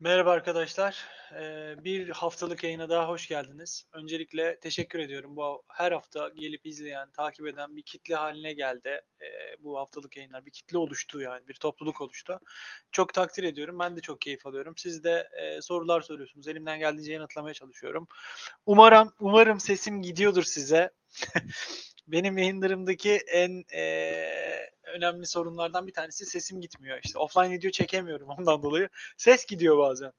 Merhaba arkadaşlar. Eee, bir haftalık yayına daha hoş geldiniz. Öncelikle teşekkür ediyorum. Bu her hafta gelip izleyen, takip eden bir kitle haline geldi. Eee, bu haftalık yayınlar bir kitle oluştu yani bir topluluk oluştu. Çok takdir ediyorum. Ben de çok keyif alıyorum. Siz de eee, sorular soruyorsunuz. Elimden geldiğince yanıtlamaya çalışıyorum. Umarım umarım sesim gidiyordur size. Benim yayınlarımdaki en eee, önemli sorunlardan bir tanesi sesim gitmiyor. İşte offline video çekemiyorum ondan dolayı. Ses gidiyor bazen.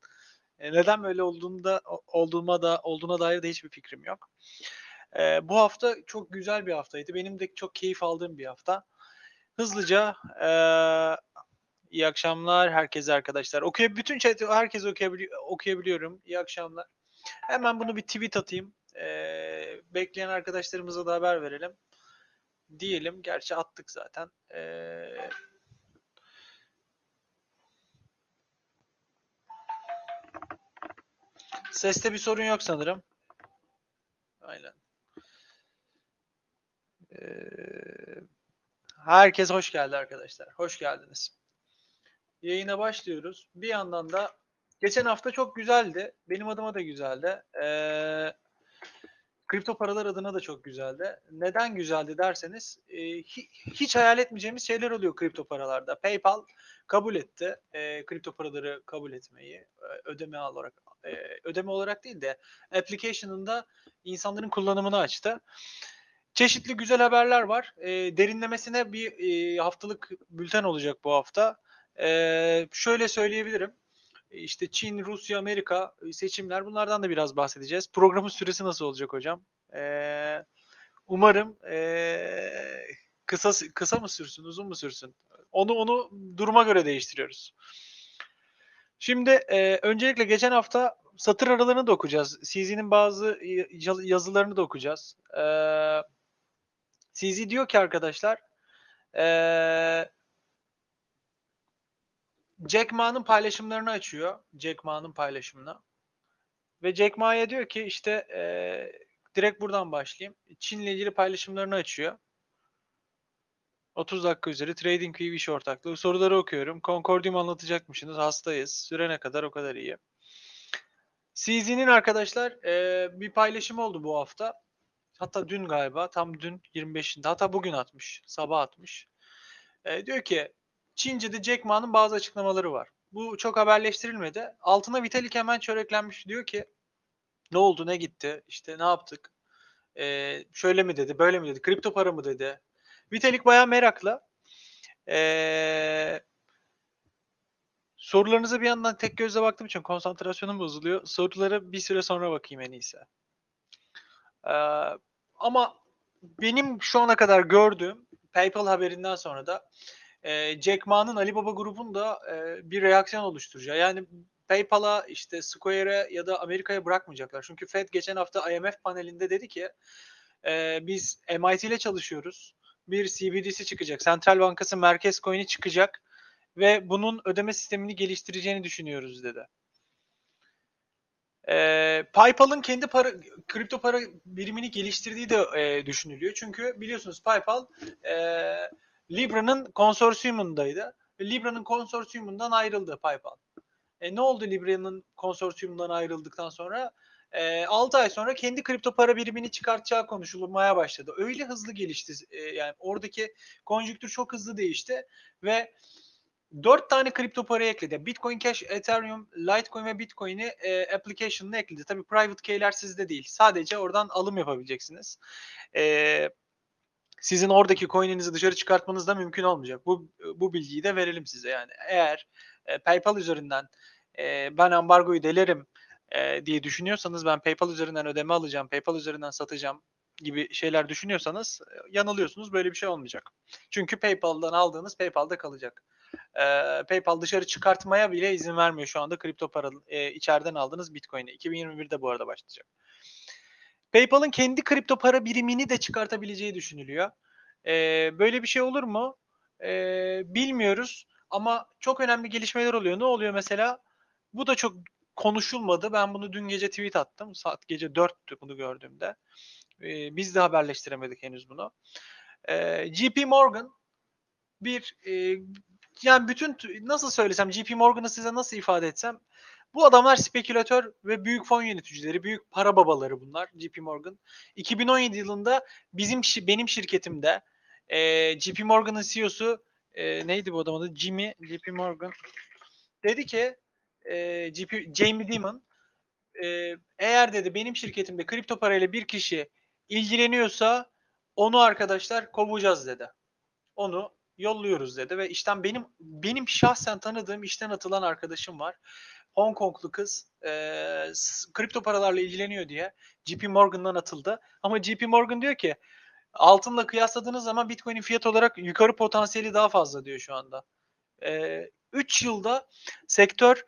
E, neden böyle olduğunda olduğuma da olduğuna dair de hiçbir fikrim yok. Eee, bu hafta çok güzel bir haftaydı. Benim de çok keyif aldığım bir hafta. Hızlıca eee, iyi akşamlar herkese arkadaşlar. Okuya bütün chat'i herkes okuyabili okuyabiliyorum. İyi akşamlar. Hemen bunu bir tweet atayım. Eee, bekleyen arkadaşlarımıza da haber verelim. Diyelim. Gerçi attık zaten. Eee Seste bir sorun yok sanırım. Aynen. Eee, herkes hoş geldi arkadaşlar. Hoş geldiniz. Yayına başlıyoruz. Bir yandan da geçen hafta çok güzeldi. Benim adıma da güzeldi. Eee, kripto paralar adına da çok güzeldi. Neden güzeldi derseniz e, hi- hiç hayal etmeyeceğimiz şeyler oluyor kripto paralarda. PayPal kabul etti e, kripto paraları kabul etmeyi e, ödeme olarak e, ödeme olarak değil de application'ında insanların kullanımını açtı. Çeşitli güzel haberler var. E, derinlemesine bir e, haftalık bülten olacak bu hafta. E, şöyle söyleyebilirim. İşte Çin, Rusya, Amerika seçimler bunlardan da biraz bahsedeceğiz. Programın süresi nasıl olacak hocam? E, umarım e, kısa kısa mı sürsün, uzun mu sürsün? Onu onu duruma göre değiştiriyoruz. Şimdi e, öncelikle geçen hafta satır aralarını da okuyacağız. CZ'nin bazı yazılarını da okuyacağız. E, CZ diyor ki arkadaşlar e, Jack Ma'nın paylaşımlarını açıyor. Jack Ma'nın paylaşımını. Ve Jack Ma'ya diyor ki işte e, direkt buradan başlayayım. Çin'le ilgili paylaşımlarını açıyor. 30 dakika üzeri Trading View iş ortaklığı. Soruları okuyorum. Concordium anlatacakmışsınız. Hastayız. Sürene kadar o kadar iyi. CZ'nin arkadaşlar e, bir paylaşım oldu bu hafta. Hatta dün galiba. Tam dün 25'inde. Hatta bugün atmış. Sabah atmış. E, diyor ki Çince'de Jack Ma'nın bazı açıklamaları var. Bu çok haberleştirilmedi. Altına Vitalik hemen çöreklenmiş. Diyor ki ne oldu ne gitti işte ne yaptık ee, şöyle mi dedi böyle mi dedi kripto para mı dedi. Vitalik bayağı meraklı. Ee, sorularınıza bir yandan tek gözle baktığım için konsantrasyonum bozuluyor. Soruları bir süre sonra bakayım en iyisi. Ee, ama benim şu ana kadar gördüğüm PayPal haberinden sonra da e, Jack Ma'nın Alibaba grubunda e, bir reaksiyon oluşturacağı. Yani PayPal'a işte Square'e ya da Amerika'ya bırakmayacaklar. Çünkü Fed geçen hafta IMF panelinde dedi ki e, biz MIT ile çalışıyoruz. Bir CBDC çıkacak. Sentral Bankası Merkez Coin'i çıkacak ve bunun ödeme sistemini geliştireceğini düşünüyoruz dedi. E, PayPal'ın kendi para, kripto para birimini geliştirdiği de e, düşünülüyor. Çünkü biliyorsunuz PayPal e, Libra'nın konsorsiyumundaydı. Libra'nın konsorsiyumundan ayrıldı PayPal. E, ne oldu Libra'nın konsorsiyumundan ayrıldıktan sonra? E, 6 ay sonra kendi kripto para birimini çıkartacağı konuşulmaya başladı. Öyle hızlı gelişti. E, yani oradaki konjüktür çok hızlı değişti ve 4 tane kripto para ekledi. Bitcoin Cash, Ethereum, Litecoin ve Bitcoin'i e, application'ına ekledi. Tabii private key'ler sizde değil. Sadece oradan alım yapabileceksiniz. E, sizin oradaki coin'inizi dışarı çıkartmanız da mümkün olmayacak. Bu bu bilgiyi de verelim size yani. Eğer e, PayPal üzerinden e, ben ambargoyu delerim e, diye düşünüyorsanız ben PayPal üzerinden ödeme alacağım, PayPal üzerinden satacağım gibi şeyler düşünüyorsanız e, yanılıyorsunuz. Böyle bir şey olmayacak. Çünkü PayPal'dan aldığınız PayPal'da kalacak. E, PayPal dışarı çıkartmaya bile izin vermiyor şu anda kripto para e, içeriden aldığınız Bitcoin'i. 2021'de bu arada başlayacak. PayPal'ın kendi kripto para birimini de çıkartabileceği düşünülüyor. Ee, böyle bir şey olur mu? Ee, bilmiyoruz ama çok önemli gelişmeler oluyor. Ne oluyor mesela? Bu da çok konuşulmadı. Ben bunu dün gece tweet attım. Saat gece 4'tü bunu gördüğümde. Ee, biz de haberleştiremedik henüz bunu. Ee, JP Morgan bir e, yani bütün nasıl söylesem JP Morgan'ı size nasıl ifade etsem Bu adamlar spekülatör ve büyük fon yöneticileri, büyük para babaları bunlar JP Morgan. 2017 yılında bizim benim şirketimde e, JP Morgan'ın CEO'su e, neydi bu adamın adı? Jimmy JP Morgan dedi ki e, JP, Jamie Dimon e, eğer dedi benim şirketimde kripto parayla bir kişi ilgileniyorsa onu arkadaşlar kovacağız dedi. Onu yolluyoruz dedi ve işten benim benim şahsen tanıdığım işten atılan arkadaşım var. Hong Konglu kız e, kripto paralarla ilgileniyor diye JP Morgan'dan atıldı. Ama JP Morgan diyor ki altınla kıyasladığınız zaman Bitcoin'in fiyat olarak yukarı potansiyeli daha fazla diyor şu anda. 3 yılda sektör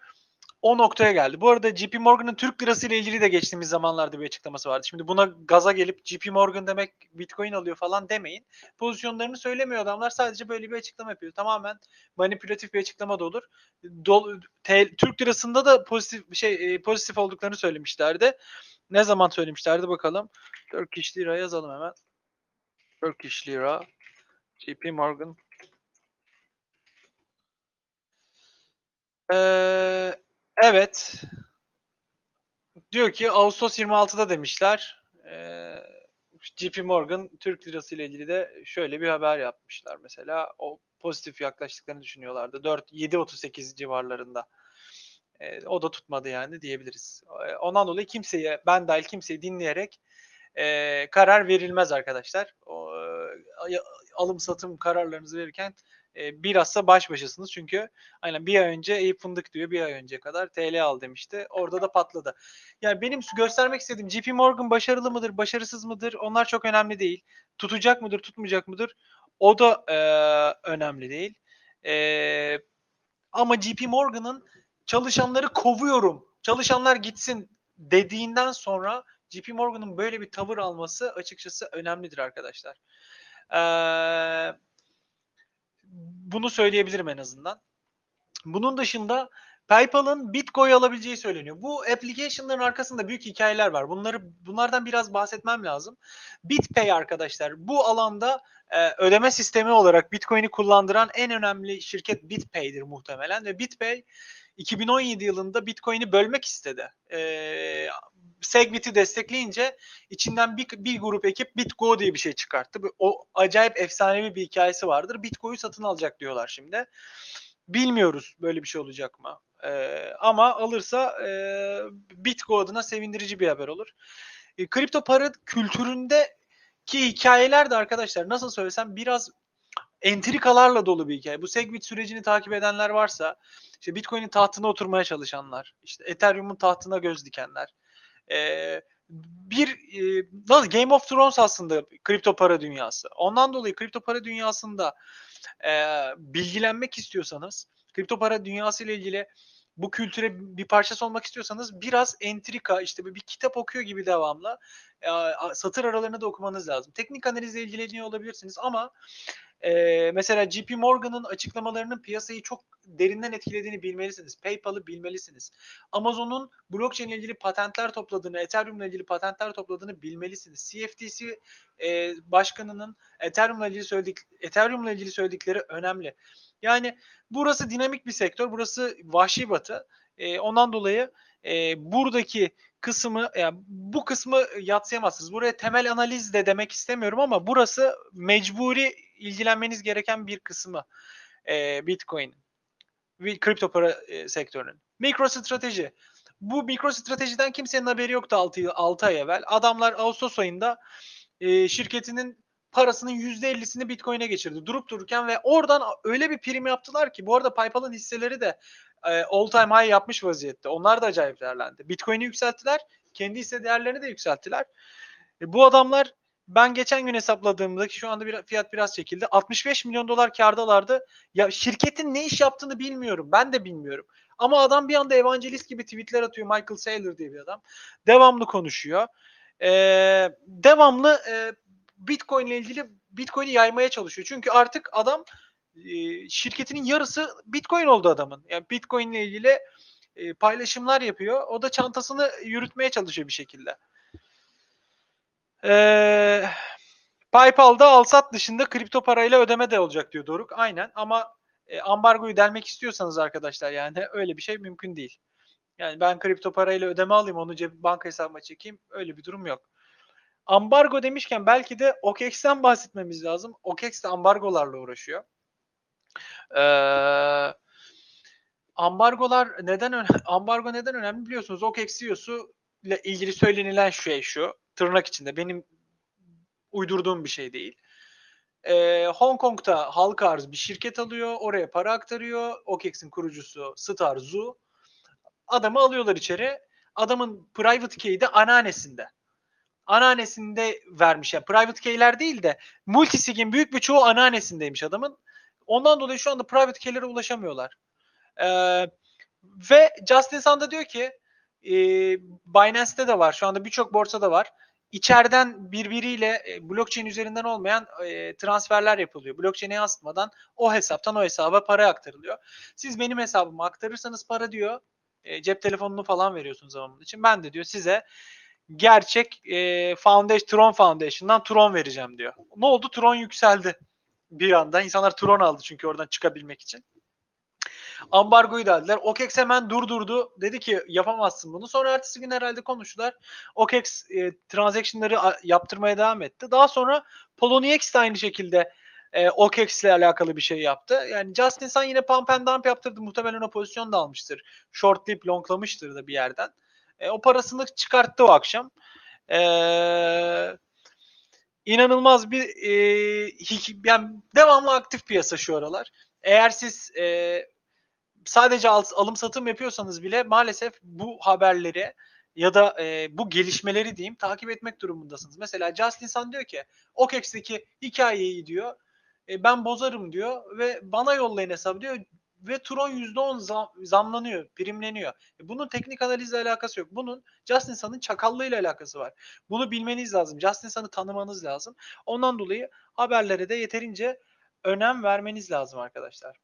o noktaya geldi. Bu arada JP Morgan'ın Türk lirası ile ilgili de geçtiğimiz zamanlarda bir açıklaması vardı. Şimdi buna gaza gelip JP Morgan demek Bitcoin alıyor falan demeyin. Pozisyonlarını söylemiyor adamlar. Sadece böyle bir açıklama yapıyor. Tamamen manipülatif bir açıklama da olur. Dol- T- Türk lirasında da pozitif şey e, pozitif olduklarını söylemişlerdi. Ne zaman söylemişlerdi bakalım. Turkish lira yazalım hemen. Turkish lira JP Morgan Ee, evet. Diyor ki Ağustos 26'da demişler. Ee, JP Morgan Türk lirası ile ilgili de şöyle bir haber yapmışlar mesela. O pozitif yaklaştıklarını düşünüyorlardı. 4 7.38 civarlarında. Ee, o da tutmadı yani diyebiliriz. Ee, ondan dolayı kimseye ben dahil kimseyi dinleyerek e, karar verilmez arkadaşlar. O, e, alım satım kararlarınızı verirken e, bilhassa baş başasınız. Çünkü aynen bir ay önce Eyüp Fındık diyor bir ay önce kadar TL al demişti. Orada da patladı. Yani benim göstermek istediğim JP Morgan başarılı mıdır, başarısız mıdır? Onlar çok önemli değil. Tutacak mıdır, tutmayacak mıdır? O da e, önemli değil. E, ama JP Morgan'ın çalışanları kovuyorum, çalışanlar gitsin dediğinden sonra JP Morgan'ın böyle bir tavır alması açıkçası önemlidir arkadaşlar. Ee, bunu söyleyebilirim en azından. Bunun dışında PayPal'ın Bitcoin alabileceği söyleniyor. Bu application'ların arkasında büyük hikayeler var. Bunları bunlardan biraz bahsetmem lazım. BitPay arkadaşlar bu alanda e, ödeme sistemi olarak Bitcoin'i kullandıran en önemli şirket BitPay'dir muhtemelen ve BitPay 2017 yılında Bitcoin'i bölmek istedi. E, Segwit'i destekleyince içinden bir, bir grup ekip BitGo diye bir şey çıkarttı. O acayip efsanevi bir hikayesi vardır. BitGo'yu satın alacak diyorlar şimdi. Bilmiyoruz böyle bir şey olacak mı? Ee, ama alırsa e, BitGo adına sevindirici bir haber olur. E, kripto para kültüründe ki hikayeler de arkadaşlar nasıl söylesem biraz entrikalarla dolu bir hikaye. Bu Segwit sürecini takip edenler varsa işte Bitcoin'in tahtına oturmaya çalışanlar, işte Ethereum'un tahtına göz dikenler, e, bir e, Game of Thrones aslında kripto para dünyası. Ondan dolayı kripto para dünyasında e, bilgilenmek istiyorsanız, kripto para dünyası ile ilgili bu kültüre bir parçası olmak istiyorsanız biraz entrika işte bir kitap okuyor gibi devamlı e, satır aralarını da okumanız lazım. Teknik analizle ilgileniyor olabilirsiniz ama e, mesela JP Morgan'ın açıklamalarının piyasayı çok derinden etkilediğini bilmelisiniz. PayPal'ı bilmelisiniz. Amazon'un blockchain ile ilgili patentler topladığını, Ethereum ile ilgili patentler topladığını bilmelisiniz. CFTC e, başkanının Ethereum ile ilgili söyledik Ethereum ile ilgili söyledikleri önemli. Yani burası dinamik bir sektör. Burası vahşi batı. E, ondan dolayı e, buradaki kısmı yani bu kısmı yatsıyamazsınız. Buraya temel analiz de demek istemiyorum ama burası mecburi ilgilenmeniz gereken bir kısmı e, Bitcoin ve kripto para e, sektörünün. Mikro strateji. Bu mikro stratejiden kimsenin haberi yoktu 6, 6 ay evvel. Adamlar Ağustos ayında e, şirketinin parasının %50'sini Bitcoin'e geçirdi. Durup dururken ve oradan öyle bir prim yaptılar ki bu arada PayPal'ın hisseleri de e, all time high yapmış vaziyette. Onlar da acayip değerlendi. Bitcoin'i yükselttiler. Kendi hisse değerlerini de yükselttiler. E, bu adamlar ben geçen gün hesapladığımda ki şu anda bir fiyat biraz çekildi. 65 milyon dolar kardalardı. Ya şirketin ne iş yaptığını bilmiyorum. Ben de bilmiyorum. Ama adam bir anda evangelist gibi tweetler atıyor. Michael Saylor diye bir adam. Devamlı konuşuyor. Ee, devamlı e, Bitcoin ile ilgili Bitcoin'i yaymaya çalışıyor. Çünkü artık adam e, şirketinin yarısı Bitcoin oldu adamın. Yani Bitcoin ile ilgili e, paylaşımlar yapıyor. O da çantasını yürütmeye çalışıyor bir şekilde. Ee, PayPal'da alsat dışında kripto parayla ödeme de olacak diyor Doruk. Aynen ama e, ambargoyu delmek istiyorsanız arkadaşlar yani öyle bir şey mümkün değil. Yani ben kripto parayla ödeme alayım onu cep banka hesabıma çekeyim. Öyle bir durum yok. Ambargo demişken belki de OKEX'ten bahsetmemiz lazım. OKEX de ambargolarla uğraşıyor. Ee, ambargolar neden? Ambargo neden önemli biliyorsunuz. OKEX CEO'su ile ilgili söylenilen şey şu. Tırnak içinde benim uydurduğum bir şey değil. Ee, Hong Kong'da halka arz bir şirket alıyor. Oraya para aktarıyor. OKEX'in kurucusu Star Zhu. Adamı alıyorlar içeri. Adamın private key'i de anneannesinde. Anneannesinde vermiş. Yani private key'ler değil de multisig'in büyük bir çoğu anneannesindeymiş adamın. Ondan dolayı şu anda private key'lere ulaşamıyorlar. Ee, ve Justin Sun da diyor ki e, Binance'te de var. Şu anda birçok borsada var. İçeriden birbiriyle e, blockchain üzerinden olmayan e, transferler yapılıyor. Blockchain'e yansıtmadan o hesaptan o hesaba para aktarılıyor. Siz benim hesabıma aktarırsanız para diyor. E, cep telefonunu falan veriyorsunuz ama için. Ben de diyor size gerçek e, Foundation, Tron Foundation'dan Tron vereceğim diyor. Ne oldu? Tron yükseldi bir anda. İnsanlar Tron aldı çünkü oradan çıkabilmek için. Ambargoyu da aldılar. OKEX hemen durdurdu. Dedi ki yapamazsın bunu. Sonra ertesi gün herhalde konuştular. OKEX e, transaction'ları yaptırmaya devam etti. Daha sonra Poloniex de aynı şekilde e, OKEX ile alakalı bir şey yaptı. Yani Justin Sun yine pump and dump yaptırdı. Muhtemelen o pozisyon da almıştır. Short dip longlamıştır da bir yerden. E, o parasını çıkarttı o akşam. Eee inanılmaz bir e, yani devamlı aktif piyasa şu aralar. Eğer siz e, sadece alım satım yapıyorsanız bile maalesef bu haberleri ya da e, bu gelişmeleri diyeyim takip etmek durumundasınız. Mesela Justin Sun diyor ki OKEX'teki hikayeyi diyor e, ben bozarım diyor ve bana yollayın hesabı diyor ve Tron %10 zam, zamlanıyor, primleniyor. E, bunun teknik analizle alakası yok. Bunun Justin Sun'ın çakallığıyla alakası var. Bunu bilmeniz lazım. Justin Sun'ı tanımanız lazım. Ondan dolayı haberlere de yeterince önem vermeniz lazım arkadaşlar.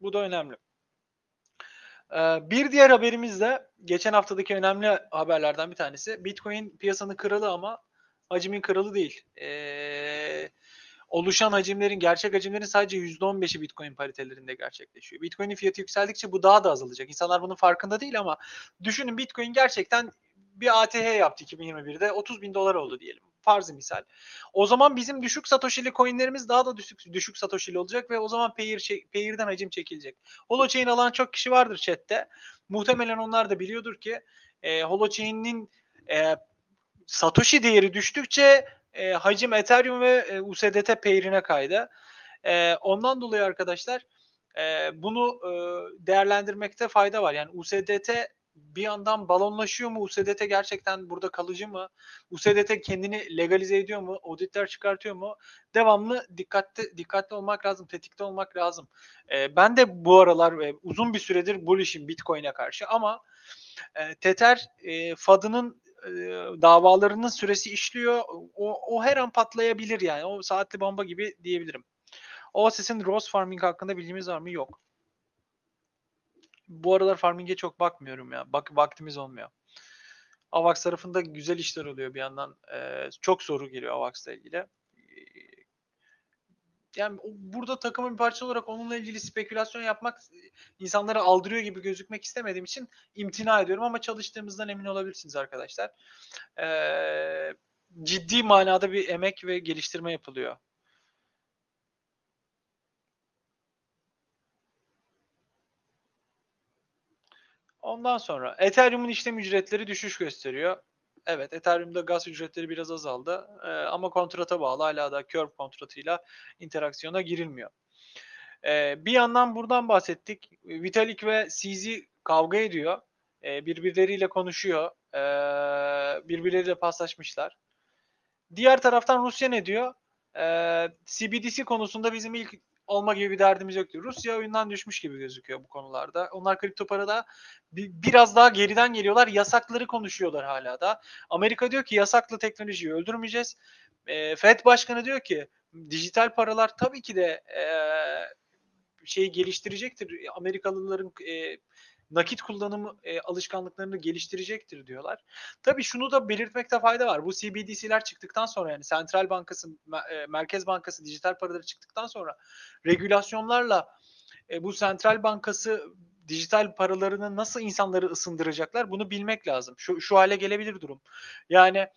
Bu da önemli. Bir diğer haberimiz de geçen haftadaki önemli haberlerden bir tanesi. Bitcoin piyasanın kralı ama hacmin kralı değil. Ee, oluşan hacimlerin, gerçek hacimlerin sadece %15'i Bitcoin paritelerinde gerçekleşiyor. Bitcoin'in fiyatı yükseldikçe bu daha da azalacak. İnsanlar bunun farkında değil ama düşünün Bitcoin gerçekten bir ATH yaptı 2021'de 30 bin dolar oldu diyelim. Farzı misal. O zaman bizim düşük satoshili coinlerimiz daha da düşük, düşük satoshili olacak ve o zaman pair, pair'den hacim çekilecek. Holochain alan çok kişi vardır chatte. Muhtemelen onlar da biliyordur ki e, Holochain'in e, Satoshi değeri düştükçe e, hacim Ethereum ve e, USDT pair'ine kaydı. E, ondan dolayı arkadaşlar e, bunu e, değerlendirmekte fayda var. Yani USDT bir yandan balonlaşıyor mu? USDT gerçekten burada kalıcı mı? USDT kendini legalize ediyor mu? Auditler çıkartıyor mu? Devamlı dikkatli dikkatli olmak lazım, tetikte olmak lazım. E, ben de bu aralar ve uzun bir süredir bullish'im Bitcoin'e karşı ama e, Tether e, FAD'ının e, davalarının süresi işliyor. O, o her an patlayabilir yani. O saatli bomba gibi diyebilirim. Oasis'in Rose Farming hakkında bilgimiz var mı? Yok bu aralar farming'e çok bakmıyorum ya. Bak vaktimiz olmuyor. Avax tarafında güzel işler oluyor bir yandan. Ee, çok soru geliyor Avax'la ilgili. Yani burada takımın bir parça olarak onunla ilgili spekülasyon yapmak insanları aldırıyor gibi gözükmek istemediğim için imtina ediyorum ama çalıştığımızdan emin olabilirsiniz arkadaşlar. Ee, ciddi manada bir emek ve geliştirme yapılıyor Ondan sonra Ethereum'un işlem ücretleri düşüş gösteriyor. Evet Ethereum'da gaz ücretleri biraz azaldı ee, ama kontrata bağlı hala da Curve kontratıyla interaksiyona girilmiyor. Ee, bir yandan buradan bahsettik. Vitalik ve CZ kavga ediyor. Ee, birbirleriyle konuşuyor. Ee, birbirleriyle paslaşmışlar. Diğer taraftan Rusya ne diyor? Ee, CBDC konusunda bizim ilk olma gibi bir derdimiz yok diyor. Rusya oyundan düşmüş gibi gözüküyor bu konularda. Onlar kripto parada bir, biraz daha geriden geliyorlar. Yasakları konuşuyorlar hala da. Amerika diyor ki yasaklı teknolojiyi öldürmeyeceğiz. E, Fed başkanı diyor ki dijital paralar tabii ki de e, şeyi geliştirecektir. Amerikalıların e, nakit kullanımı e, alışkanlıklarını geliştirecektir diyorlar. Tabii şunu da belirtmekte fayda var. Bu CBDC'ler çıktıktan sonra yani Sentral Bankası, e, Merkez Bankası dijital paraları çıktıktan sonra regülasyonlarla e, bu Sentral Bankası dijital paralarını nasıl insanları ısındıracaklar bunu bilmek lazım. Şu, şu hale gelebilir durum. Yani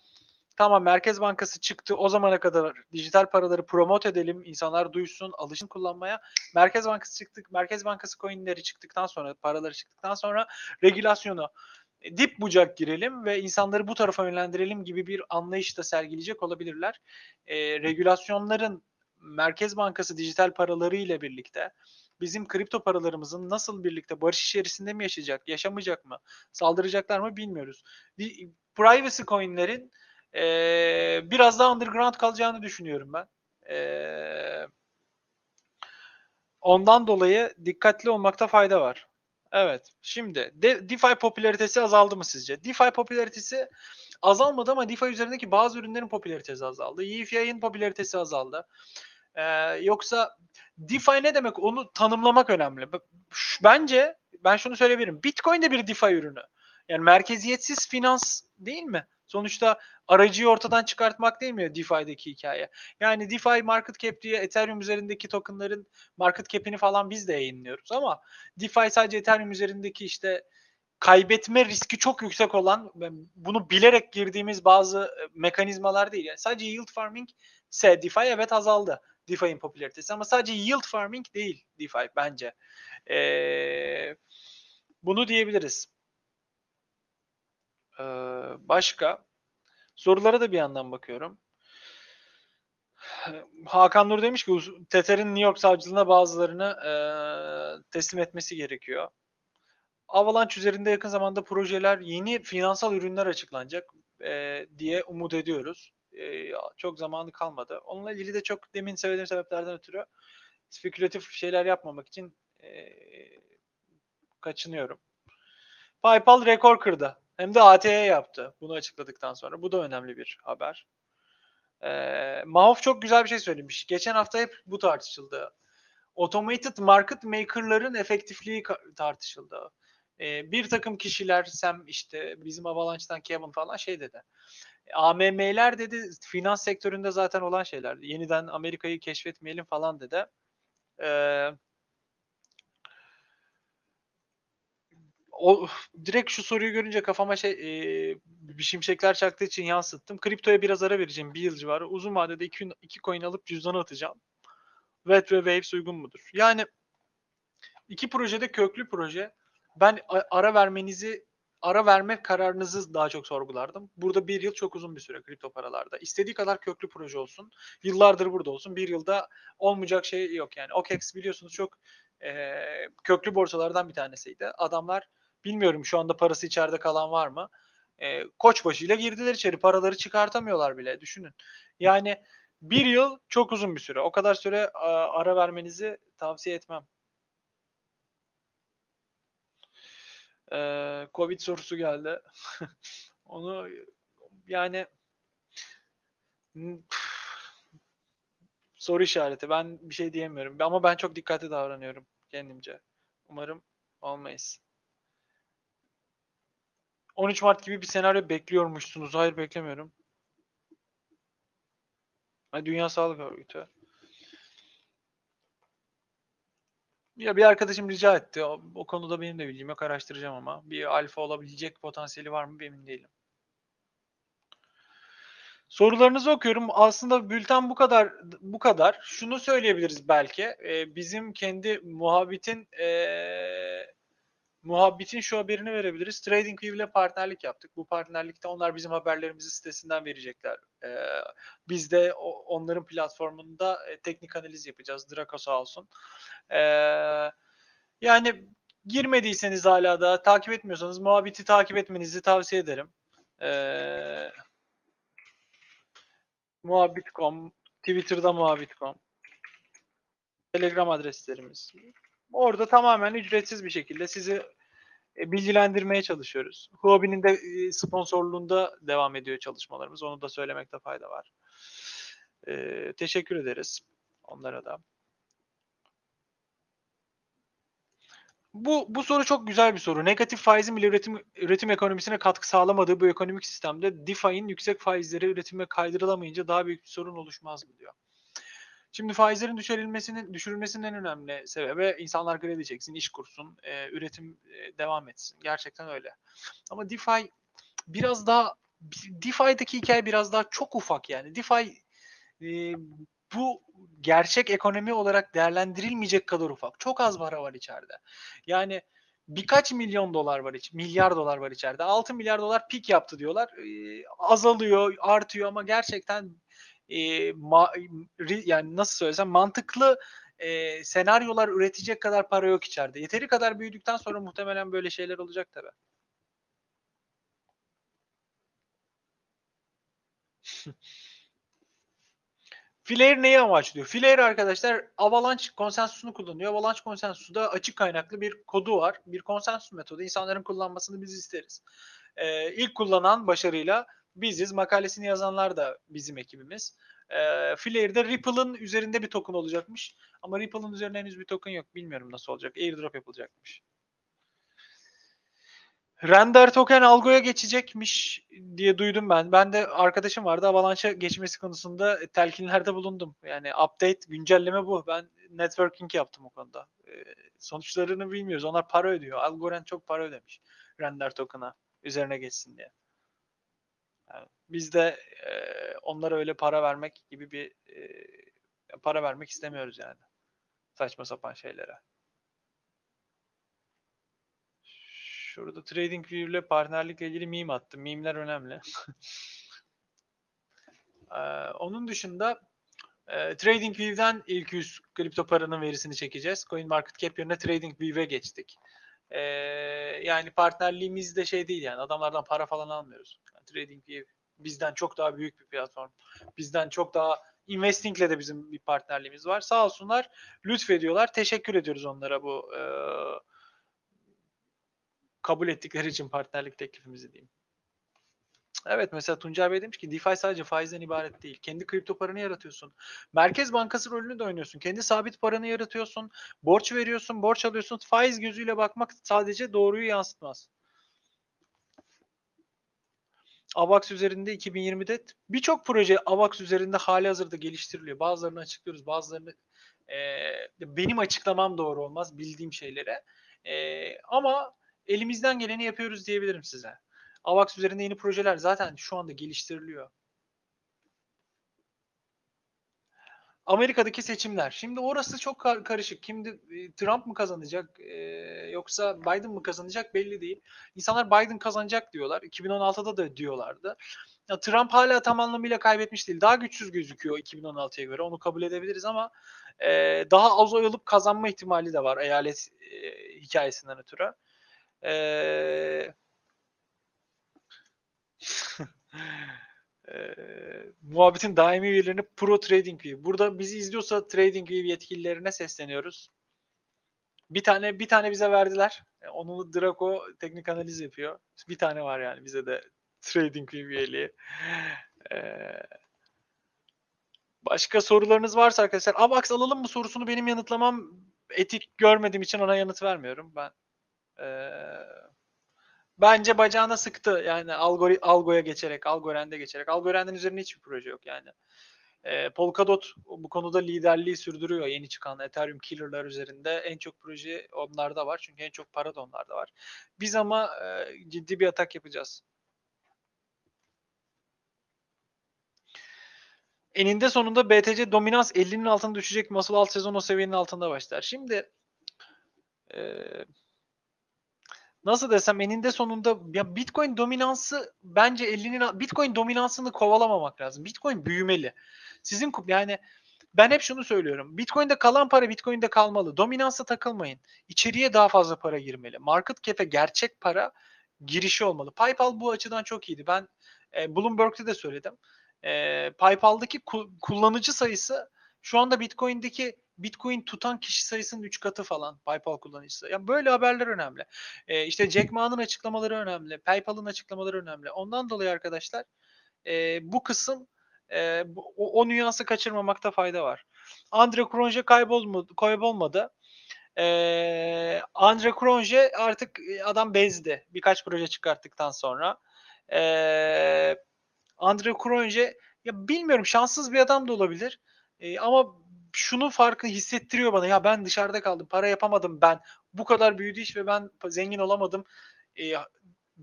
tamam Merkez Bankası çıktı o zamana kadar dijital paraları promote edelim, insanlar duysun, alışın kullanmaya. Merkez Bankası çıktık, Merkez Bankası coinleri çıktıktan sonra, paraları çıktıktan sonra regülasyonu e, dip bucak girelim ve insanları bu tarafa yönlendirelim gibi bir anlayış da sergileyecek olabilirler. E, regülasyonların Merkez Bankası dijital paraları ile birlikte bizim kripto paralarımızın nasıl birlikte barış içerisinde mi yaşayacak, yaşamayacak mı, saldıracaklar mı bilmiyoruz. Privacy coinlerin e, biraz daha underground kalacağını düşünüyorum ben. E, ondan dolayı dikkatli olmakta fayda var. Evet. Şimdi De- DeFi popülaritesi azaldı mı sizce? DeFi popülaritesi azalmadı ama DeFi üzerindeki bazı ürünlerin popülaritesi azaldı. EFI'nin popülaritesi azaldı. Ee, yoksa DeFi ne demek? Onu tanımlamak önemli. Bence ben şunu söyleyebilirim. Bitcoin de bir DeFi ürünü. Yani merkeziyetsiz finans değil mi? Sonuçta aracıyı ortadan çıkartmak değil mi DeFi'deki hikaye? Yani DeFi market cap diye Ethereum üzerindeki tokenların market cap'ini falan biz de yayınlıyoruz ama DeFi sadece Ethereum üzerindeki işte kaybetme riski çok yüksek olan bunu bilerek girdiğimiz bazı e, mekanizmalar değil. Yani sadece yield farming ise DeFi evet azaldı. DeFi'nin popülaritesi ama sadece yield farming değil DeFi bence. Ee, bunu diyebiliriz. Ee, başka sorulara da bir yandan bakıyorum. Hakan Nur demiş ki Tether'in New York savcılığına bazılarını e, teslim etmesi gerekiyor. Avalanche üzerinde yakın zamanda projeler, yeni finansal ürünler açıklanacak e, diye umut ediyoruz. E, çok zamanı kalmadı. Onunla ilgili de çok demin söylediğim sebeplerden ötürü spekülatif şeyler yapmamak için e, kaçınıyorum. PayPal rekor kırdı. Hem de ATE yaptı bunu açıkladıktan sonra. Bu da önemli bir haber. Ee, Mahov çok güzel bir şey söylemiş. Geçen hafta hep bu tartışıldı. Automated market maker'ların efektifliği tartışıldı. Ee, bir takım kişiler, Sam işte bizim Avalanche'dan Kevin falan şey dedi. AMM'ler dedi finans sektöründe zaten olan şeyler. Yeniden Amerika'yı keşfetmeyelim falan dedi. Ee, o direkt şu soruyu görünce kafama şey e, bir şimşekler çaktığı için yansıttım. Kriptoya biraz ara vereceğim. Bir yıl civarı. Uzun vadede iki, iki coin alıp cüzdana atacağım. Wet ve Waves uygun mudur? Yani iki projede köklü proje. Ben ara vermenizi ara verme kararınızı daha çok sorgulardım. Burada bir yıl çok uzun bir süre kripto paralarda. İstediği kadar köklü proje olsun. Yıllardır burada olsun. Bir yılda olmayacak şey yok yani. OKEX biliyorsunuz çok e, köklü borsalardan bir tanesiydi. Adamlar Bilmiyorum şu anda parası içeride kalan var mı? E, koç başıyla girdiler içeri. Paraları çıkartamıyorlar bile. Düşünün. Yani bir yıl çok uzun bir süre. O kadar süre ara vermenizi tavsiye etmem. Ee, Covid sorusu geldi. Onu yani soru işareti. Ben bir şey diyemiyorum. Ama ben çok dikkatli davranıyorum kendimce. Umarım olmayız. 13 Mart gibi bir senaryo bekliyormuşsunuz. Hayır beklemiyorum. Dünya Sağlık Örgütü. Ya bir arkadaşım rica etti. O, o konuda benim de bilgim yok. Araştıracağım ama. Bir alfa olabilecek potansiyeli var mı emin değilim. Sorularınızı okuyorum. Aslında bülten bu kadar bu kadar. Şunu söyleyebiliriz belki. Ee, bizim kendi muhabbetin ee, Muhabbetin şu haberini verebiliriz. TradingView ile partnerlik yaptık. Bu partnerlikte onlar bizim haberlerimizi sitesinden verecekler. Ee, biz de onların platformunda e, teknik analiz yapacağız. Draco sağ olsun. Ee, yani girmediyseniz hala da takip etmiyorsanız muhabbeti takip etmenizi tavsiye ederim. Ee, muhabbit.com Twitter'da muhabbit.com Telegram adreslerimiz. Orada tamamen ücretsiz bir şekilde sizi bilgilendirmeye çalışıyoruz. Huobi'nin de e, sponsorluğunda devam ediyor çalışmalarımız. Onu da söylemekte fayda var. Ee, teşekkür ederiz onlara da. Bu, bu soru çok güzel bir soru. Negatif faizin bile üretim, üretim ekonomisine katkı sağlamadığı bu ekonomik sistemde DeFi'nin yüksek faizleri üretime kaydırılamayınca daha büyük bir sorun oluşmaz mı diyor. Şimdi faizlerin düşürülmesinin düşürülmesinin en önemli sebebi insanlar kredi çeksin, iş kursun, e, üretim e, devam etsin. Gerçekten öyle. Ama DeFi biraz daha DeFi'deki hikaye biraz daha çok ufak yani. DeFi e, bu gerçek ekonomi olarak değerlendirilmeyecek kadar ufak. Çok az para var içeride. Yani birkaç milyon dolar var iç, milyar dolar var içeride. 6 milyar dolar pik yaptı diyorlar. E, azalıyor, artıyor ama gerçekten e, ma, yani nasıl söylesem mantıklı e, senaryolar üretecek kadar para yok içeride. Yeteri kadar büyüdükten sonra muhtemelen böyle şeyler olacak tabi. Flare neyi amaçlıyor? Flare arkadaşlar Avalanche konsensusunu kullanıyor. Avalanche konsensusu açık kaynaklı bir kodu var. Bir konsensus metodu. İnsanların kullanmasını biz isteriz. Ee, ilk kullanan başarıyla biziz. Makalesini yazanlar da bizim ekibimiz. Ee, Flare'de Ripple'ın üzerinde bir token olacakmış. Ama Ripple'ın üzerinde henüz bir token yok. Bilmiyorum nasıl olacak. Airdrop yapılacakmış. Render token algoya geçecekmiş diye duydum ben. Ben de arkadaşım vardı Avalanche'a geçmesi konusunda telkinlerde bulundum. Yani update, güncelleme bu. Ben networking yaptım o konuda. Ee, sonuçlarını bilmiyoruz. Onlar para ödüyor. Algorand çok para ödemiş render token'a üzerine geçsin diye. Yani biz de e, onlara öyle para vermek gibi bir e, para vermek istemiyoruz yani. Saçma sapan şeylere. Şurada TradingView ile partnerlikle ilgili meme attım. Meme'ler önemli. ee, onun dışında e, TradingView'den ilk 100 kripto paranın verisini çekeceğiz. CoinMarketCap yerine TradingView'e geçtik. Ee, yani partnerliğimiz de şey değil yani adamlardan para falan almıyoruz. TradingView bizden çok daha büyük bir platform. Bizden çok daha Investing'le de bizim bir partnerliğimiz var. Sağ olsunlar lütfediyorlar. Teşekkür ediyoruz onlara bu e, kabul ettikleri için partnerlik teklifimizi diyeyim. Evet mesela Tuncay Bey demiş ki DeFi sadece faizden ibaret değil. Kendi kripto paranı yaratıyorsun. Merkez Bankası rolünü de oynuyorsun. Kendi sabit paranı yaratıyorsun. Borç veriyorsun, borç alıyorsun. Faiz gözüyle bakmak sadece doğruyu yansıtmaz. AVAX üzerinde 2020'de birçok proje AVAX üzerinde hali hazırda geliştiriliyor. Bazılarını açıklıyoruz, bazılarını e, benim açıklamam doğru olmaz bildiğim şeylere. E, ama elimizden geleni yapıyoruz diyebilirim size. AVAX üzerinde yeni projeler zaten şu anda geliştiriliyor. Amerika'daki seçimler. Şimdi orası çok karışık. Şimdi Trump mı kazanacak e, yoksa Biden mı kazanacak belli değil. İnsanlar Biden kazanacak diyorlar. 2016'da da diyorlardı. Ya, Trump hala tam anlamıyla kaybetmiş değil. Daha güçsüz gözüküyor 2016'ya göre. Onu kabul edebiliriz ama e, daha az oy alıp kazanma ihtimali de var eyalet e, hikayesinden ötürü. Eee e, muhabbetin daimi üyelerini Pro Trading View. Burada bizi izliyorsa Trading View yetkililerine sesleniyoruz. Bir tane bir tane bize verdiler. E, onu Draco teknik analiz yapıyor. Bir tane var yani bize de Trading View üyeliği. Ee, başka sorularınız varsa arkadaşlar Avax alalım mı sorusunu benim yanıtlamam etik görmediğim için ona yanıt vermiyorum. Ben ee, bence bacağına sıktı yani Algori, Algo'ya geçerek, Algorand'e geçerek. Algorand'in üzerine hiçbir proje yok yani. E, Polkadot bu konuda liderliği sürdürüyor yeni çıkan Ethereum Killer'lar üzerinde. En çok proje onlarda var çünkü en çok para da onlarda var. Biz ama e, ciddi bir atak yapacağız. Eninde sonunda BTC dominans 50'nin altına düşecek. Nasıl alt sezon o seviyenin altında başlar. Şimdi e, nasıl desem eninde sonunda ya Bitcoin dominansı bence 50'nin Bitcoin dominansını kovalamamak lazım. Bitcoin büyümeli. Sizin yani ben hep şunu söylüyorum. Bitcoin'de kalan para Bitcoin'de kalmalı. Dominansa takılmayın. İçeriye daha fazla para girmeli. Market cap'e gerçek para girişi olmalı. PayPal bu açıdan çok iyiydi. Ben e, Bloomberg'te de söyledim. E, PayPal'daki ku- kullanıcı sayısı şu anda Bitcoin'deki Bitcoin tutan kişi sayısının 3 katı falan PayPal kullanıcısı. Yani böyle haberler önemli. E, işte Jack Ma'nın açıklamaları önemli. PayPal'ın açıklamaları önemli. Ondan dolayı arkadaşlar e, bu kısım e, o, o nüansı kaçırmamakta fayda var. Andre Cronje kaybolmadı. kaybolmadı. E, Andre Cronje artık adam bezdi. Birkaç proje çıkarttıktan sonra. E, Andre Cronje ya bilmiyorum şanssız bir adam da olabilir. E, ama şunun farkı hissettiriyor bana. Ya ben dışarıda kaldım. Para yapamadım ben. Bu kadar büyüdü iş ve ben zengin olamadım. E,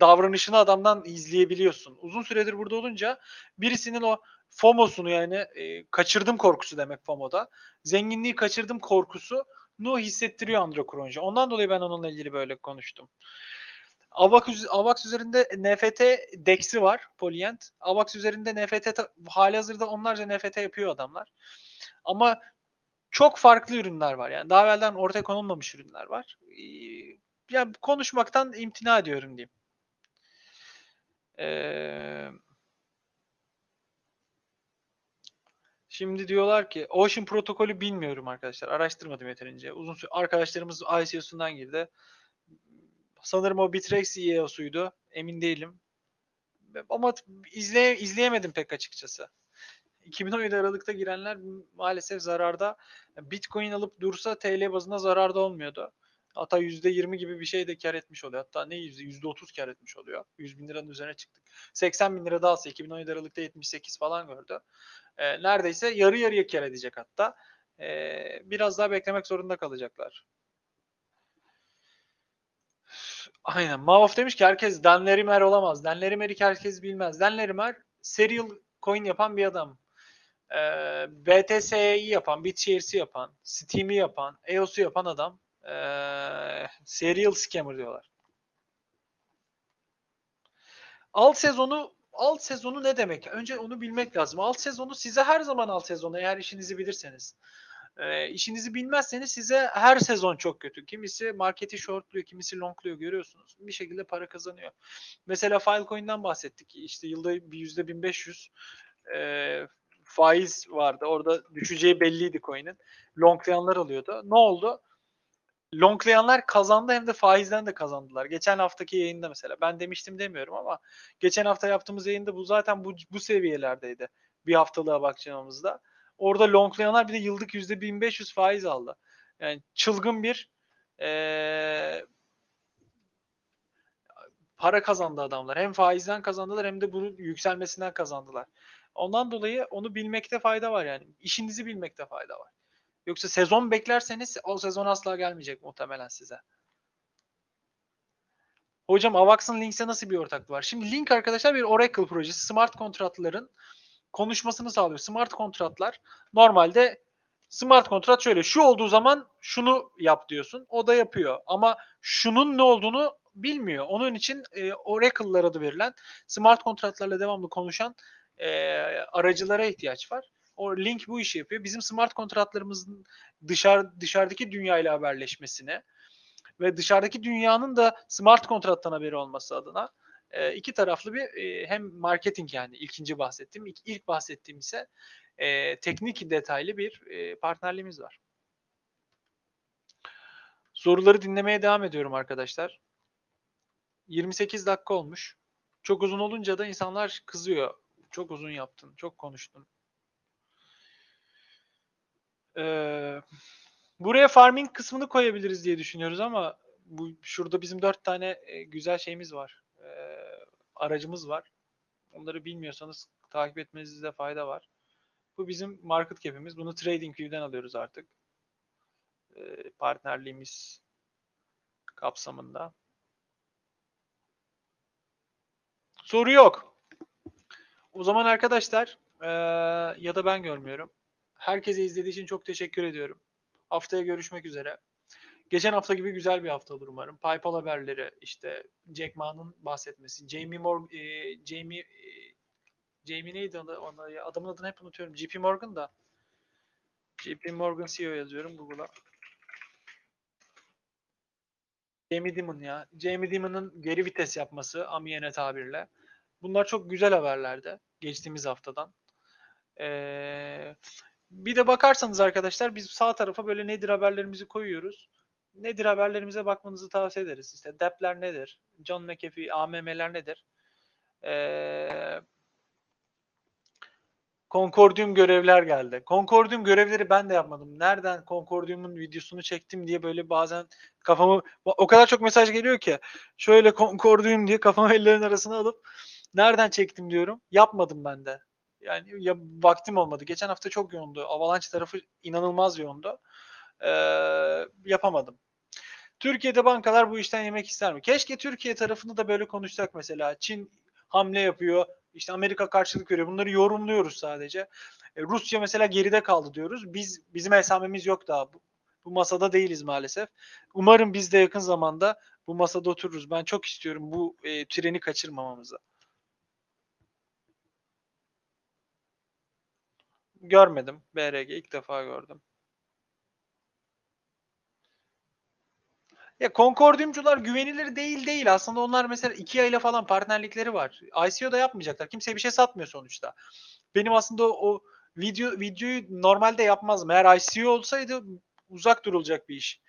davranışını adamdan izleyebiliyorsun. Uzun süredir burada olunca birisinin o FOMO'sunu yani e, kaçırdım korkusu demek FOMO'da. Zenginliği kaçırdım korkusu nu hissettiriyor Andro Kronje. Ondan dolayı ben onunla ilgili böyle konuştum. Avax, Avax üzerinde NFT DEX'i var Polyent. Avax üzerinde NFT hali hazırda onlarca NFT yapıyor adamlar. Ama çok farklı ürünler var. Yani daha evvelden ortaya konulmamış ürünler var. Yani konuşmaktan imtina ediyorum diyeyim. Ee, şimdi diyorlar ki Ocean protokolü bilmiyorum arkadaşlar. Araştırmadım yeterince. Uzun süre arkadaşlarımız ICO'sundan girdi. Sanırım o Bitrex CEO'suydu. Emin değilim. Ama izleye, izleyemedim pek açıkçası. 2017 Aralık'ta girenler maalesef zararda. Bitcoin alıp dursa TL bazında zararda olmuyordu. Hatta %20 gibi bir şey de kar etmiş oluyor. Hatta ne yüzde? %30 kar etmiş oluyor. 100 bin liranın üzerine çıktık. 80 bin lira da alsa 2017 Aralık'ta 78 falan gördü. Neredeyse yarı yarıya kar edecek hatta. Biraz daha beklemek zorunda kalacaklar. Aynen. Mavaf demiş ki herkes Dan olamaz. Dan Larimer'i herkes bilmez. Dan serial coin yapan bir adam. Ee, BTC'yi yapan, BitShares'i yapan, Steam'i yapan, EOS'u yapan adam. Ee, serial scammer diyorlar. Alt sezonu alt sezonu ne demek? Önce onu bilmek lazım. Alt sezonu size her zaman alt sezonu eğer işinizi bilirseniz. E, işinizi bilmezseniz size her sezon çok kötü. Kimisi marketi shortluyor, kimisi longluyor görüyorsunuz. Bir şekilde para kazanıyor. Mesela Filecoin'den bahsettik. İşte yılda bir yüzde 1500 e, faiz vardı. Orada düşeceği belliydi coin'in. Longlayanlar alıyordu. Ne oldu? Longlayanlar kazandı hem de faizden de kazandılar. Geçen haftaki yayında mesela. Ben demiştim demiyorum ama geçen hafta yaptığımız yayında bu zaten bu, bu seviyelerdeydi. Bir haftalığa bakacağımızda. Orada longlayanlar bir de yıllık yüzde 1500 faiz aldı. Yani çılgın bir ee, para kazandı adamlar. Hem faizden kazandılar hem de bunun yükselmesinden kazandılar. Ondan dolayı onu bilmekte fayda var yani. İşinizi bilmekte fayda var. Yoksa sezon beklerseniz o sezon asla gelmeyecek muhtemelen size. Hocam Avax'ın Links'e nasıl bir ortaklığı var? Şimdi Link arkadaşlar bir Oracle projesi. Smart kontratların konuşmasını sağlıyor. Smart kontratlar normalde smart kontrat şöyle şu olduğu zaman şunu yap diyorsun. O da yapıyor. Ama şunun ne olduğunu bilmiyor. Onun için e, Oracle'lar adı verilen smart kontratlarla devamlı konuşan e, aracılara ihtiyaç var. O link bu işi yapıyor. Bizim smart kontratlarımızın dışarı dışarıdaki dünyayla haberleşmesine ve dışarıdaki dünyanın da smart kontrattan haberi olması adına e, iki taraflı bir hem marketing yani ikinci bahsettiğim ilk, bahsettiğim ise teknik detaylı bir partnerliğimiz var. Soruları dinlemeye devam ediyorum arkadaşlar. 28 dakika olmuş. Çok uzun olunca da insanlar kızıyor. Çok uzun yaptın, çok konuştun. Ee, buraya farming kısmını koyabiliriz diye düşünüyoruz ama bu şurada bizim dört tane güzel şeyimiz var. Aracımız var. Onları bilmiyorsanız takip etmenizde fayda var. Bu bizim market cap'imiz. Bunu TradingView'den alıyoruz artık. Ee, partnerliğimiz kapsamında. Soru yok. O zaman arkadaşlar ee, ya da ben görmüyorum. Herkese izlediği için çok teşekkür ediyorum. Haftaya görüşmek üzere. Geçen hafta gibi güzel bir hafta olur umarım. PayPal haberleri, işte Jack Ma'nın bahsetmesi, Jamie Morgan, e, Jamie e, Jamie neydi adı, ona, adamın adını hep unutuyorum. JP Morgan da. JP Morgan CEO yazıyorum Google'a. Jamie Dimon ya. Jamie Dimon'ın geri vites yapması amiyane tabirle. Bunlar çok güzel haberlerdi geçtiğimiz haftadan. Ee, bir de bakarsanız arkadaşlar biz sağ tarafa böyle nedir haberlerimizi koyuyoruz. Nedir haberlerimize bakmanızı tavsiye ederiz. İşte DEP'ler nedir? John McAfee, AMM'ler nedir? Ee, Concordium görevler geldi. Concordium görevleri ben de yapmadım. Nereden Concordium'un videosunu çektim diye böyle bazen kafamı o kadar çok mesaj geliyor ki şöyle Concordium diye kafamı ellerin arasına alıp nereden çektim diyorum. Yapmadım ben de. Yani ya vaktim olmadı. Geçen hafta çok yoğundu. Avalanche tarafı inanılmaz yoğundu. Ee, yapamadım. Türkiye'de bankalar bu işten yemek ister mi? Keşke Türkiye tarafını da böyle konuşsak mesela. Çin hamle yapıyor. İşte Amerika karşılık veriyor. Bunları yorumluyoruz sadece. E, Rusya mesela geride kaldı diyoruz. Biz bizim esamemiz yok daha. Bu, bu masada değiliz maalesef. Umarım biz de yakın zamanda bu masada otururuz. Ben çok istiyorum bu e, treni kaçırmamamızı. Görmedim. BRG ilk defa gördüm. Ya Concordiumcular güvenilir değil değil. Aslında onlar mesela IKEA ile falan partnerlikleri var. ICO'da yapmayacaklar. Kimseye bir şey satmıyor sonuçta. Benim aslında o, o video videoyu normalde yapmazdım. Eğer ICO olsaydı uzak durulacak bir iş.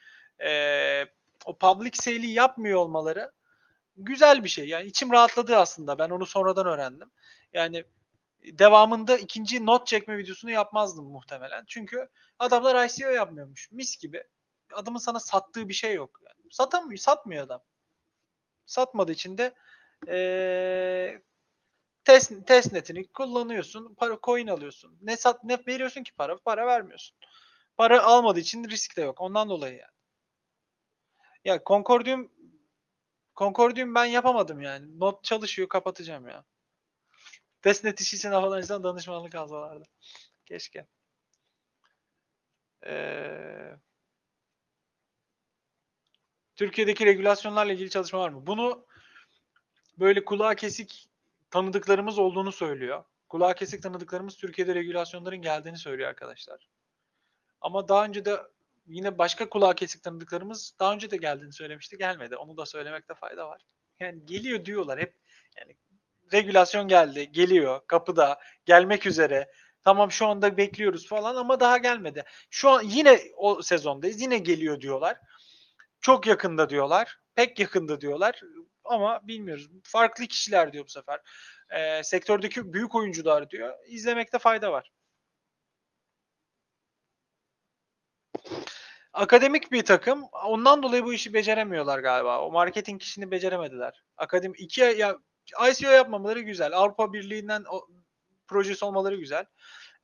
Ee, o public sale'i yapmıyor olmaları güzel bir şey. Yani içim rahatladı aslında. Ben onu sonradan öğrendim. Yani devamında ikinci not çekme videosunu yapmazdım muhtemelen. Çünkü adamlar ICO yapmıyormuş. Mis gibi. Adamın sana sattığı bir şey yok. Yani satamıyor, satmıyor adam. Satmadığı için de ee, test, testnetini kullanıyorsun. Para coin alıyorsun. Ne sat ne veriyorsun ki para? Para vermiyorsun. Para almadığı için risk de yok. Ondan dolayı yani. Ya Concordium Concordium ben yapamadım yani. Not çalışıyor kapatacağım ya. Testnet işi için Avalanche'dan danışmanlık alsalardı. Keşke. Ee, Türkiye'deki regülasyonlarla ilgili çalışma var mı? Bunu böyle kulağa kesik tanıdıklarımız olduğunu söylüyor. Kulağa kesik tanıdıklarımız Türkiye'de regülasyonların geldiğini söylüyor arkadaşlar. Ama daha önce de yine başka kulağa kesik tanıdıklarımız daha önce de geldiğini söylemişti. Gelmedi. Onu da söylemekte fayda var. Yani geliyor diyorlar hep. Yani regülasyon geldi, geliyor, kapıda, gelmek üzere. Tamam şu anda bekliyoruz falan ama daha gelmedi. Şu an yine o sezondayız. Yine geliyor diyorlar. Çok yakında diyorlar. Pek yakında diyorlar. Ama bilmiyoruz. Farklı kişiler diyor bu sefer. Ee, sektördeki büyük oyuncular diyor. İzlemekte fayda var. Akademik bir takım. Ondan dolayı bu işi beceremiyorlar galiba. O marketing işini beceremediler. Akademi iki ya ICO yapmamaları güzel. Avrupa Birliği'nden o, projesi olmaları güzel.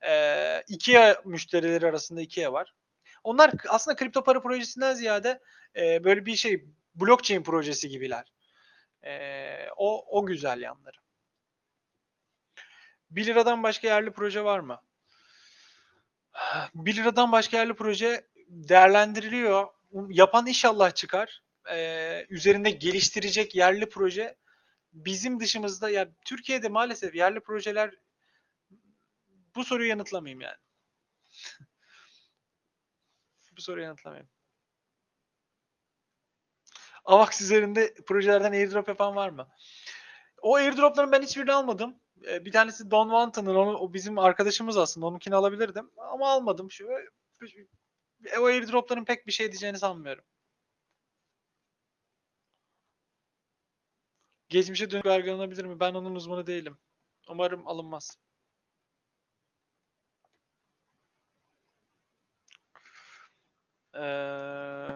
Ee, IKEA müşterileri arasında IKEA var. Onlar aslında kripto para projesinden ziyade e, böyle bir şey blockchain projesi gibiler. E, o, o güzel yanları. 1 liradan başka yerli proje var mı? 1 liradan başka yerli proje değerlendiriliyor. Yapan inşallah çıkar. Ee, üzerinde geliştirecek yerli proje bizim dışımızda ya yani Türkiye'de maalesef yerli projeler bu soruyu yanıtlamayayım yani. Bu soruyu yanıtlamayayım. AVAX üzerinde projelerden airdrop yapan var mı? O airdropların ben hiçbirini almadım. Bir tanesi Don Wanton'ın, o bizim arkadaşımız aslında. Onunkini alabilirdim. Ama almadım. Şu, o airdropların pek bir şey diyeceğini sanmıyorum. Geçmişe dönük yargılanabilir mi? Ben onun uzmanı değilim. Umarım alınmaz. Ee,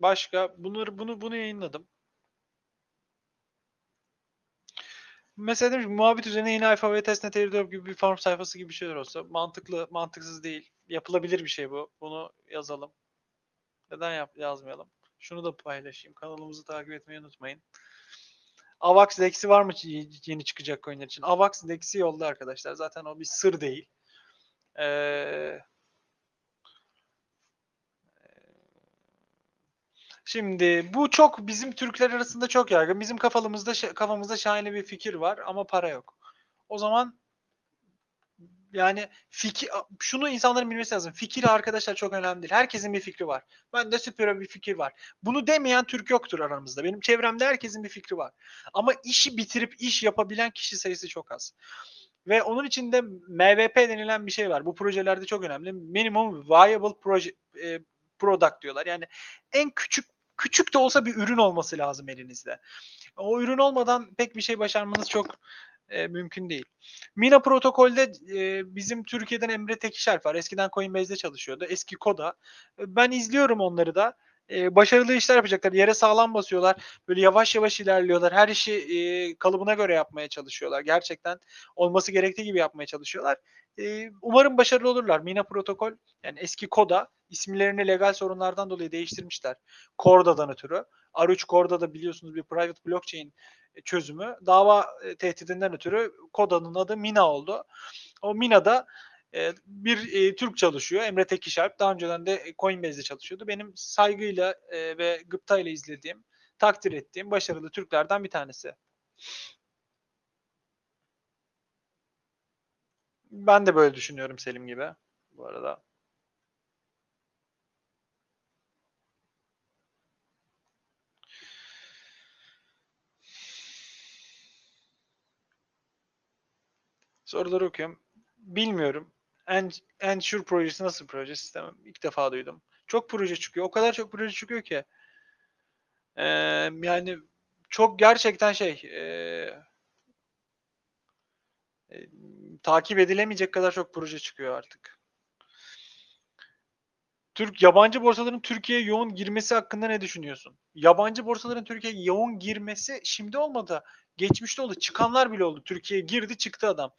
başka bunları bunu bunu yayınladım. Mesela demiş muhabbet üzerine yeni alfa ve testnet gibi bir form sayfası gibi şeyler olsa mantıklı, mantıksız değil. Yapılabilir bir şey bu. Bunu yazalım. Neden yap yazmayalım? Şunu da paylaşayım. Kanalımızı takip etmeyi unutmayın. AVAX Dex'i var mı yeni çıkacak coinler için? AVAX Dex'i yolda arkadaşlar. Zaten o bir sır değil. Ee, Şimdi bu çok bizim Türkler arasında çok yaygın. Bizim kafamızda kafamızda şahane bir fikir var ama para yok. O zaman yani fikir şunu insanların bilmesi lazım. Fikir arkadaşlar çok önemli değil. Herkesin bir fikri var. Ben de süper bir fikir var. Bunu demeyen Türk yoktur aramızda. Benim çevremde herkesin bir fikri var. Ama işi bitirip iş yapabilen kişi sayısı çok az. Ve onun içinde MVP denilen bir şey var. Bu projelerde çok önemli. Minimum Viable Proje, e, Product diyorlar. Yani en küçük küçük de olsa bir ürün olması lazım elinizde. O ürün olmadan pek bir şey başarmanız çok e, mümkün değil. Mina protokolde e, bizim Türkiye'den Emre Tekişer var. Eskiden Coinbase'de çalışıyordu. Eski Koda. Ben izliyorum onları da. e, başarılı işler yapacaklar. Yere sağlam basıyorlar. Böyle yavaş yavaş ilerliyorlar. Her işi e, kalıbına göre yapmaya çalışıyorlar. Gerçekten olması gerektiği gibi yapmaya çalışıyorlar. Umarım başarılı olurlar. Mina protokol yani eski Koda isimlerini legal sorunlardan dolayı değiştirmişler. Corda'dan ötürü. R3 Corda da biliyorsunuz bir private blockchain çözümü. Dava tehdidinden ötürü Koda'nın adı Mina oldu. O Mina'da bir Türk çalışıyor. Emre Tekişalp. Daha önceden de Coinbase'de çalışıyordu. Benim saygıyla e, ve gıptayla izlediğim, takdir ettiğim başarılı Türklerden bir tanesi. Ben de böyle düşünüyorum Selim gibi bu arada. Soruları okuyorum. Bilmiyorum. Ensure projesi nasıl bir proje sistemi? İlk defa duydum. Çok proje çıkıyor. O kadar çok proje çıkıyor ki. Ee, yani çok gerçekten şey e, takip edilemeyecek kadar çok proje çıkıyor artık. Türk yabancı borsaların Türkiye'ye yoğun girmesi hakkında ne düşünüyorsun? Yabancı borsaların Türkiye'ye yoğun girmesi şimdi olmadı. Geçmişte oldu. Çıkanlar bile oldu. Türkiye'ye girdi çıktı adam.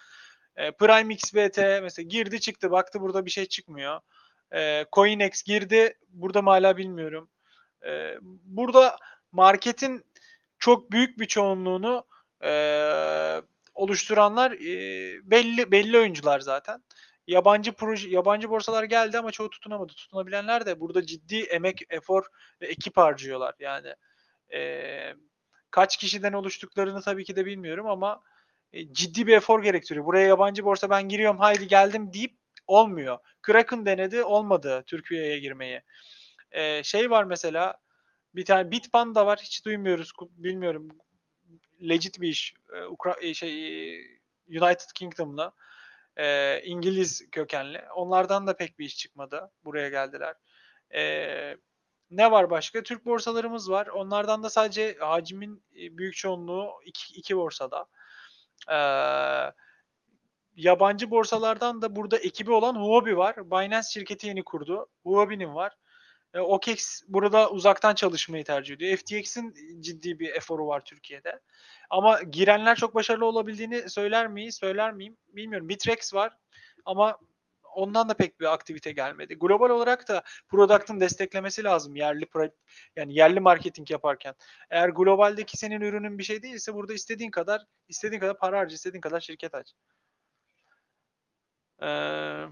E, Prime XBT mesela girdi çıktı. Baktı burada bir şey çıkmıyor. E, CoinEx girdi. Burada mı hala bilmiyorum. E, burada marketin çok büyük bir çoğunluğunu e, oluşturanlar e, belli belli oyuncular zaten. Yabancı proje yabancı borsalar geldi ama çoğu tutunamadı. Tutunabilenler de burada ciddi emek, efor ve ekip harcıyorlar. Yani e, kaç kişiden oluştuklarını tabii ki de bilmiyorum ama e, ciddi bir efor gerektiriyor. Buraya yabancı borsa ben giriyorum haydi geldim deyip olmuyor. Kraken denedi olmadı Türkiye'ye girmeyi. E, şey var mesela bir tane Bitpanda var hiç duymuyoruz bilmiyorum legit bir iş. E, Ukra e, şey e, United Kingdom'la e, İngiliz kökenli. Onlardan da pek bir iş çıkmadı. Buraya geldiler. E, ne var başka? Türk borsalarımız var. Onlardan da sadece hacimin büyük çoğunluğu iki, iki borsada. E, yabancı borsalardan da burada ekibi olan Huobi var. Binance şirketi yeni kurdu. Huobi'nin var. E, OKEX burada uzaktan çalışmayı tercih ediyor. FTX'in ciddi bir eforu var Türkiye'de. Ama girenler çok başarılı olabildiğini söyler miyiz? Söyler miyim? Bilmiyorum. Bitrex var ama ondan da pek bir aktivite gelmedi. Global olarak da product'ın desteklemesi lazım yerli yani yerli marketing yaparken. Eğer globaldeki senin ürünün bir şey değilse burada istediğin kadar istediğin kadar para harca, istediğin kadar şirket aç. Ee,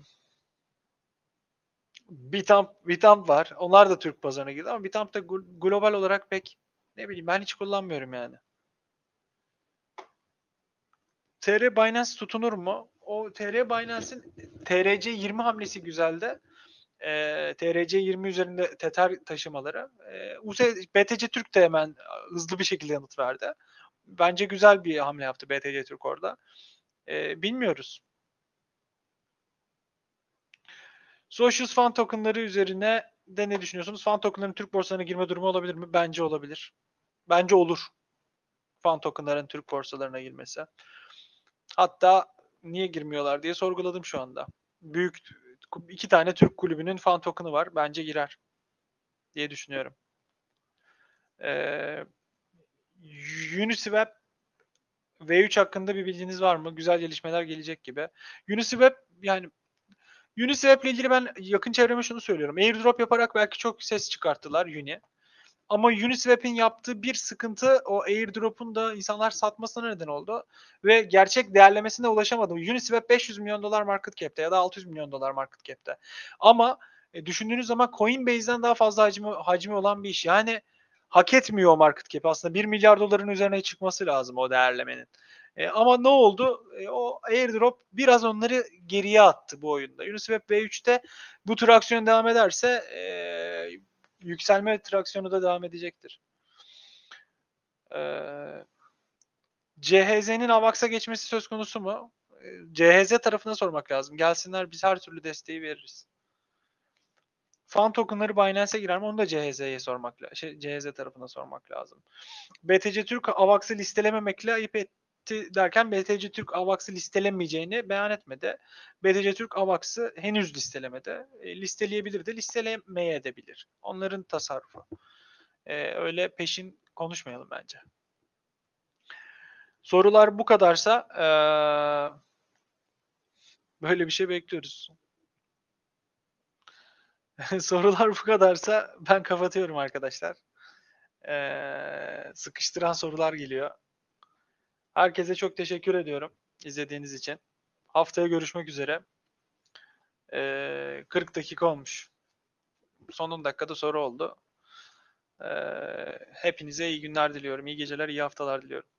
Bitamp, Bitamp var. Onlar da Türk pazarına girdi ama Bitamp da global olarak pek ne bileyim ben hiç kullanmıyorum yani. TR Binance tutunur mu? O TR Binance'in TRC 20 hamlesi güzeldi. E, TRC 20 üzerinde Tether taşımaları. E, US, BTC Türk de hemen hızlı bir şekilde yanıt verdi. Bence güzel bir hamle yaptı BTC Türk orada. E, bilmiyoruz. Socials fan tokenları üzerine de ne düşünüyorsunuz? Fan tokenların Türk borsalarına girme durumu olabilir mi? Bence olabilir. Bence olur. Fan tokenların Türk borsalarına girmesi. Hatta niye girmiyorlar diye sorguladım şu anda. Büyük iki tane Türk kulübünün fan token'ı var. Bence girer diye düşünüyorum. Ee, Uniswap V3 hakkında bir bilginiz var mı? Güzel gelişmeler gelecek gibi. Uniswap yani Uniswap ile ilgili ben yakın çevreme şunu söylüyorum. Airdrop yaparak belki çok ses çıkarttılar Uni. Ama Uniswap'in yaptığı bir sıkıntı o airdrop'un da insanlar satmasına neden oldu. Ve gerçek değerlemesine ulaşamadı. Uniswap 500 milyon dolar market cap'te ya da 600 milyon dolar market cap'te. Ama e, düşündüğünüz zaman Coinbase'den daha fazla hacmi, hacmi olan bir iş. Yani hak etmiyor o market cap. Aslında 1 milyar doların üzerine çıkması lazım o değerlemenin. E, ama ne oldu? E, o airdrop biraz onları geriye attı bu oyunda. Uniswap V3'te bu traksiyon devam ederse e, yükselme traksiyonu da devam edecektir. Ee, CHZ'nin AVAX'a geçmesi söz konusu mu? Ee, CHZ tarafına sormak lazım. Gelsinler biz her türlü desteği veririz. Fan tokenları Binance'e girer mi? Onu da CHZ'ye sormak. Şey, CHZ tarafına sormak lazım. BTC Türk AVAX'ı listelememekle ayıp et, derken BTC Türk AVAX'ı listelemeyeceğini beyan etmedi. BTC Türk AVAX'ı henüz listelemedi. E, listeleyebilir de listelemeye. Onların tasarrufu. E, öyle peşin konuşmayalım bence. Sorular bu kadarsa eee, böyle bir şey bekliyoruz. Sorular bu kadarsa ben kapatıyorum arkadaşlar. Eee, sıkıştıran sorular geliyor. Herkese çok teşekkür ediyorum izlediğiniz için. Haftaya görüşmek üzere. Eee, 40 dakika olmuş. Son 10 dakikada soru oldu. Eee, hepinize iyi günler diliyorum. İyi geceler, iyi haftalar diliyorum.